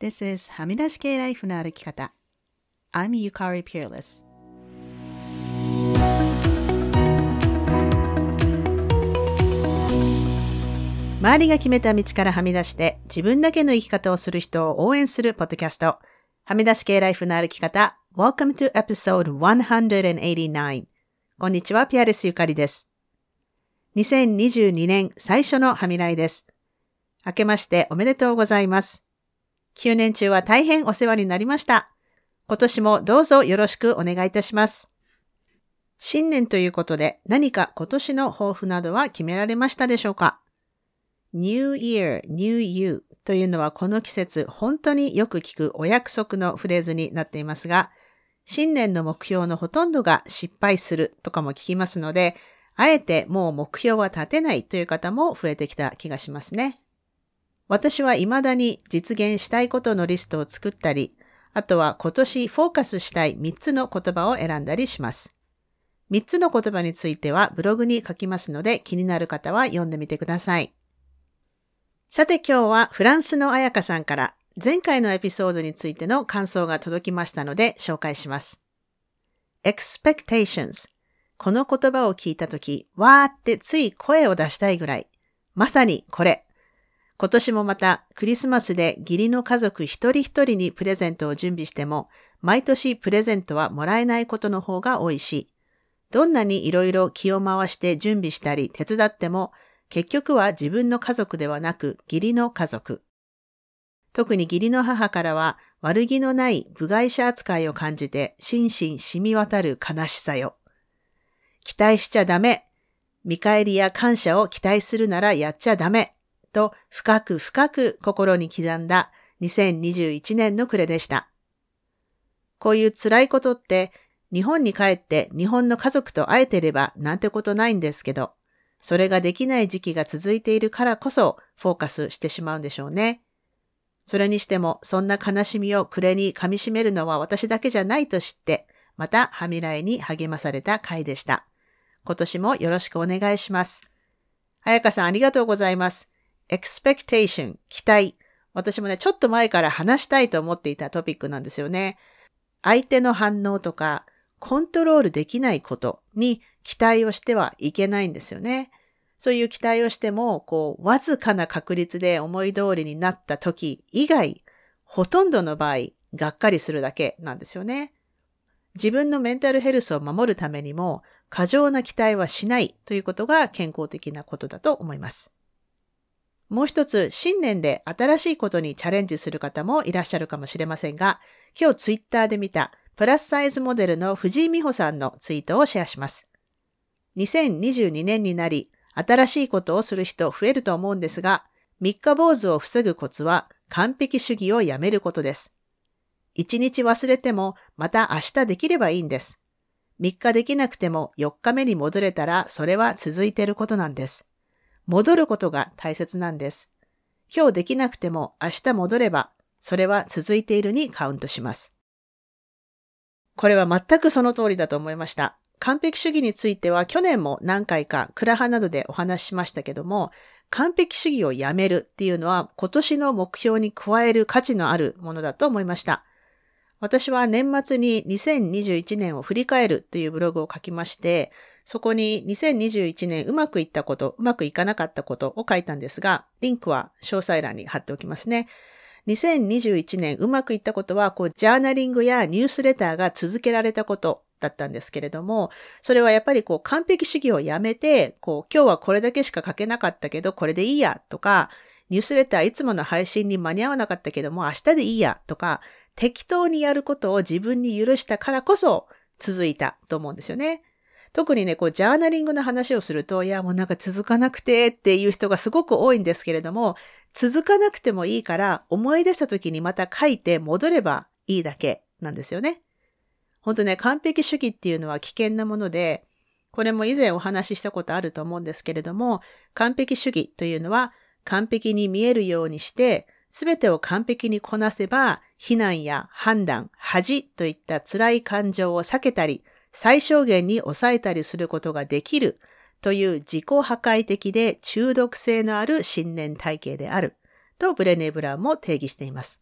This is はみ出し系ライフの歩き方。I'm Yukari Peerless. 周りが決めた道からはみ出して自分だけの生き方をする人を応援するポッドキャスト。はみ出し系ライフの歩き方。Welcome to episode 189. こんにちは、ピアレスゆかりです。2022年最初のはみらいです。明けましておめでとうございます。9年中は大変お世話になりました。今年もどうぞよろしくお願いいたします。新年ということで何か今年の抱負などは決められましたでしょうか ?New Year, New You というのはこの季節本当によく聞くお約束のフレーズになっていますが、新年の目標のほとんどが失敗するとかも聞きますので、あえてもう目標は立てないという方も増えてきた気がしますね。私は未だに実現したいことのリストを作ったり、あとは今年フォーカスしたい3つの言葉を選んだりします。3つの言葉についてはブログに書きますので気になる方は読んでみてください。さて今日はフランスの彩香さんから前回のエピソードについての感想が届きましたので紹介します。expectations この言葉を聞いたとき、わーってつい声を出したいぐらい。まさにこれ。今年もまたクリスマスで義理の家族一人一人にプレゼントを準備しても、毎年プレゼントはもらえないことの方が多いし、どんなにいろいろ気を回して準備したり手伝っても、結局は自分の家族ではなく義理の家族。特に義理の母からは悪気のない部外者扱いを感じて心身染み渡る悲しさよ。期待しちゃダメ。見返りや感謝を期待するならやっちゃダメ。と深く深く心に刻んだ2021年の暮れでした。こういう辛いことって日本に帰って日本の家族と会えてればなんてことないんですけど、それができない時期が続いているからこそフォーカスしてしまうんでしょうね。それにしてもそんな悲しみを暮れに噛み締めるのは私だけじゃないと知って、またはみらいに励まされた回でした。今年もよろしくお願いします。彩香さんありがとうございます。Expectation 期待。私もね、ちょっと前から話したいと思っていたトピックなんですよね。相手の反応とか、コントロールできないことに期待をしてはいけないんですよね。そういう期待をしても、こう、わずかな確率で思い通りになった時以外、ほとんどの場合、がっかりするだけなんですよね。自分のメンタルヘルスを守るためにも、過剰な期待はしないということが健康的なことだと思います。もう一つ、新年で新しいことにチャレンジする方もいらっしゃるかもしれませんが、今日ツイッターで見たプラスサイズモデルの藤井美穂さんのツイートをシェアします。2022年になり、新しいことをする人増えると思うんですが、三日坊主を防ぐコツは完璧主義をやめることです。一日忘れてもまた明日できればいいんです。三日できなくても四日目に戻れたらそれは続いていることなんです。戻ることが大切なんです。今日できなくても明日戻れば、それは続いているにカウントします。これは全くその通りだと思いました。完璧主義については去年も何回かクラハなどでお話ししましたけども、完璧主義をやめるっていうのは今年の目標に加える価値のあるものだと思いました。私は年末に2021年を振り返るというブログを書きまして、そこに2021年うまくいったこと、うまくいかなかったことを書いたんですが、リンクは詳細欄に貼っておきますね。2021年うまくいったことは、こう、ジャーナリングやニュースレターが続けられたことだったんですけれども、それはやっぱりこう、完璧主義をやめて、こう、今日はこれだけしか書けなかったけど、これでいいや、とか、ニュースレターいつもの配信に間に合わなかったけども、明日でいいや、とか、適当にやることを自分に許したからこそ続いたと思うんですよね。特にね、こう、ジャーナリングの話をすると、いや、もうなんか続かなくてっていう人がすごく多いんですけれども、続かなくてもいいから、思い出した時にまた書いて戻ればいいだけなんですよね。本当ね、完璧主義っていうのは危険なもので、これも以前お話ししたことあると思うんですけれども、完璧主義というのは完璧に見えるようにして、すべてを完璧にこなせば、非難や判断、恥といった辛い感情を避けたり、最小限に抑えたりすることができるという自己破壊的で中毒性のある信念体系であるとブレネ・ブラウンも定義しています。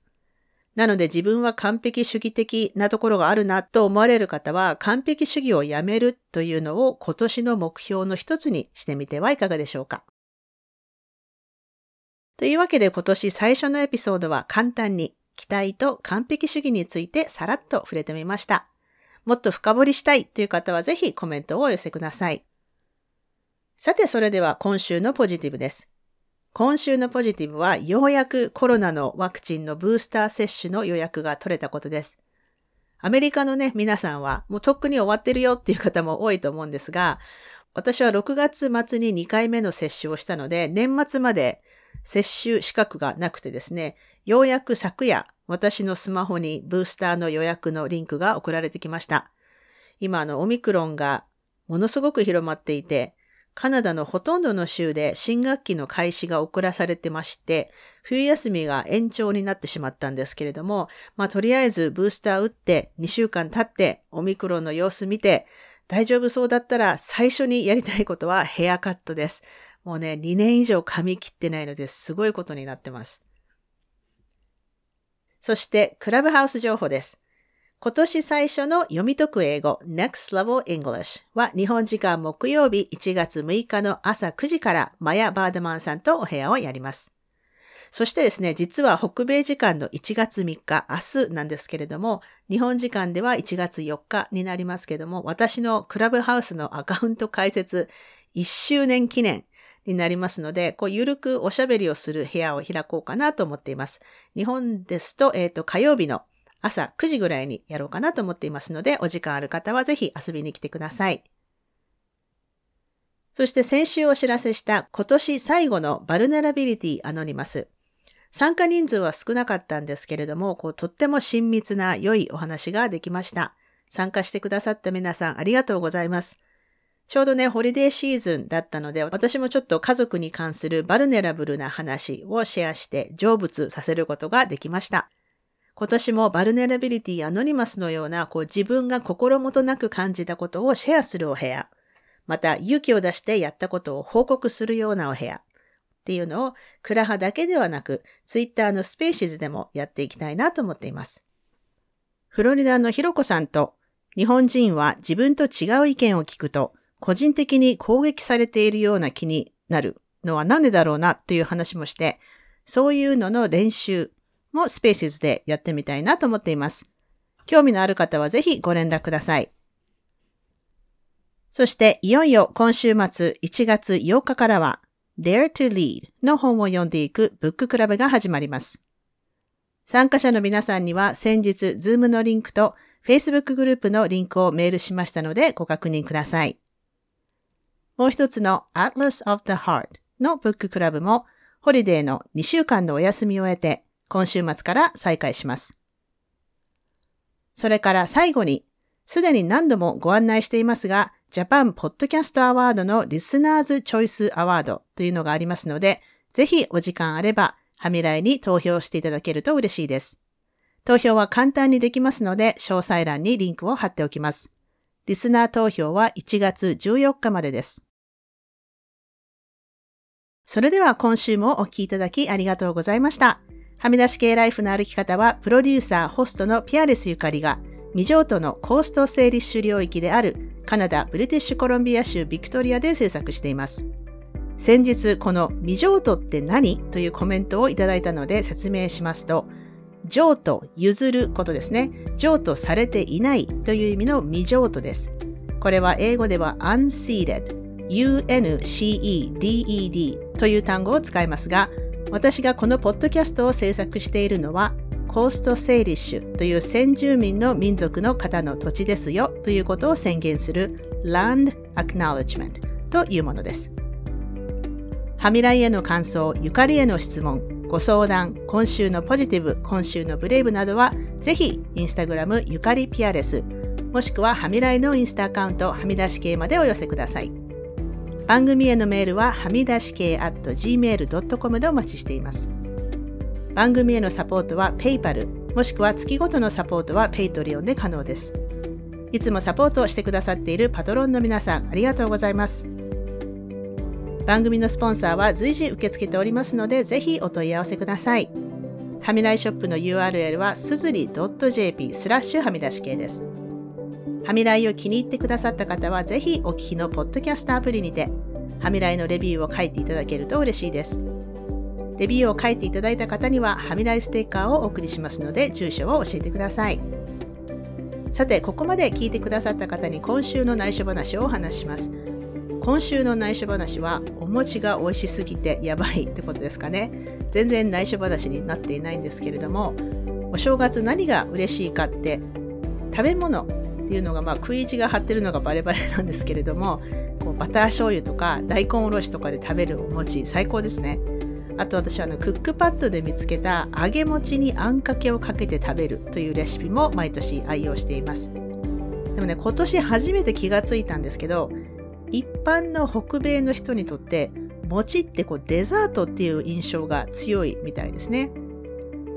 なので自分は完璧主義的なところがあるなと思われる方は完璧主義をやめるというのを今年の目標の一つにしてみてはいかがでしょうか。というわけで今年最初のエピソードは簡単に期待と完璧主義についてさらっと触れてみました。もっと深掘りしたいという方はぜひコメントをお寄せください。さてそれでは今週のポジティブです。今週のポジティブはようやくコロナのワクチンのブースター接種の予約が取れたことです。アメリカのね、皆さんはもうとっくに終わってるよっていう方も多いと思うんですが、私は6月末に2回目の接種をしたので、年末まで接種資格がなくてですね、ようやく昨夜、私のスマホにブースターの予約のリンクが送られてきました。今、あの、オミクロンがものすごく広まっていて、カナダのほとんどの州で新学期の開始が遅らされてまして、冬休みが延長になってしまったんですけれども、まあとりあえずブースター打って2週間経ってオミクロンの様子見て大丈夫そうだったら最初にやりたいことはヘアカットです。もうね、2年以上髪切ってないのですごいことになってます。そして、クラブハウス情報です。今年最初の読み解く英語 Next Level English は日本時間木曜日1月6日の朝9時からマヤ・バーデマンさんとお部屋をやります。そしてですね、実は北米時間の1月3日、明日なんですけれども、日本時間では1月4日になりますけれども、私のクラブハウスのアカウント開設1周年記念になりますので、こう、ゆるくおしゃべりをする部屋を開こうかなと思っています。日本ですと、えっ、ー、と、火曜日の朝9時ぐらいにやろうかなと思っていますので、お時間ある方はぜひ遊びに来てください。そして先週お知らせした今年最後の Vulnerability Anonymous。参加人数は少なかったんですけれども、こうとっても親密な良いお話ができました。参加してくださった皆さんありがとうございます。ちょうどね、ホリデーシーズンだったので、私もちょっと家族に関する vulnerable な話をシェアして成仏させることができました。今年も Vulnerability Anonymous のような、こう自分が心もとなく感じたことをシェアするお部屋。また、勇気を出してやったことを報告するようなお部屋。っていうのを、クラハだけではなく、ツイッターの Spaces でもやっていきたいなと思っています。フロリダのひろこさんと、日本人は自分と違う意見を聞くと、個人的に攻撃されているような気になるのはなんでだろうなという話もして、そういうのの練習も Spaces でやってみたいなと思っています。興味のある方はぜひご連絡ください。そしていよいよ今週末1月8日からは Dare to Lead の本を読んでいくブッククラブが始まります。参加者の皆さんには先日 Zoom のリンクと Facebook グループのリンクをメールしましたのでご確認ください。もう一つの Atlas of the Heart のブッククラブも、ホリデーの2週間のお休みを得て、今週末から再開します。それから最後に、すでに何度もご案内していますが、ジャパンポッドキャストアワードのリスナーズチョイスアワードというのがありますので、ぜひお時間あれば、ハミライに投票していただけると嬉しいです。投票は簡単にできますので、詳細欄にリンクを貼っておきます。リスナー投票は1月14日までです。それでは今週もお聴きいただきありがとうございました。はみ出し系ライフの歩き方は、プロデューサー、ホストのピアレスゆかりが、未譲渡のコースト整理種領域であるカナダ・ブリティッシュコロンビア州ビクトリアで制作しています。先日、この未譲渡って何というコメントをいただいたので説明しますと、譲渡、譲ることですね。譲渡されていないという意味の未譲渡です。これは英語では unseated unceded という単語を使いますが、私がこのポッドキャストを制作しているのは、コーストセイリッシュという先住民の民族の方の土地ですよということを宣言する Land Acknowledgement というものです。ハミライへの感想、ゆかりへの質問、ご相談、今週のポジティブ、今週のブレイブなどは、ぜひ、インスタグラムゆかりピアレス、もしくはハミライのインスタアカウント、はみ出し系までお寄せください。番組へのメールははみ出し系 at gmail.com でお待ちしています。番組へのサポートは PayPal もしくは月ごとのサポートは Patreon で可能です。いつもサポートをしてくださっているパトロンの皆さんありがとうございます。番組のスポンサーは随時受け付けておりますのでぜひお問い合わせください。はみらいショップの URL はすずり .jp スラッシュはみ出し系です。はみらいを気に入ってくださった方は、ぜひお聞きのポッドキャストアプリにて、はみらいのレビューを書いていただけると嬉しいです。レビューを書いていただいた方には、はみらいステッカーをお送りしますので、住所を教えてください。さて、ここまで聞いてくださった方に今週の内緒話をお話しします。今週の内緒話は、お餅が美味しすぎてやばいってことですかね。全然内緒話になっていないんですけれども、お正月何が嬉しいかって、食べ物っていうのが、まあ、食い意地が張ってるのがバレバレなんですけれども、こうバター醤油とか大根おろしとかで食べるお餅、最高ですね。あと私はあのクックパッドで見つけた揚げ餅にあんかけをかけて食べるというレシピも毎年愛用しています。でもね、今年初めて気がついたんですけど、一般の北米の人にとって餅ってこうデザートっていう印象が強いみたいですね。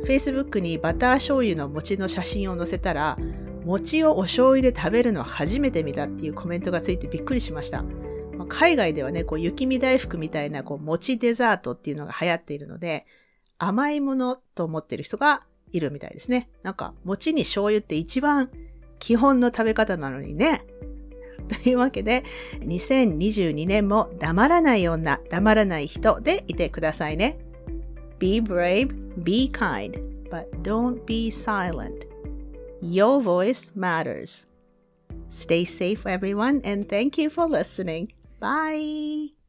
Facebook にバター醤油の餅の写真を載せたら餅をお醤油で食べるのは初めて見たっていうコメントがついてびっくりしました。まあ、海外ではね、こう雪見大福みたいなこう餅デザートっていうのが流行っているので、甘いものと思ってる人がいるみたいですね。なんか餅に醤油って一番基本の食べ方なのにね。というわけで、2022年も黙らない女、黙らない人でいてくださいね。Be brave, be kind, but don't be silent. Your voice matters. Stay safe, everyone, and thank you for listening. Bye.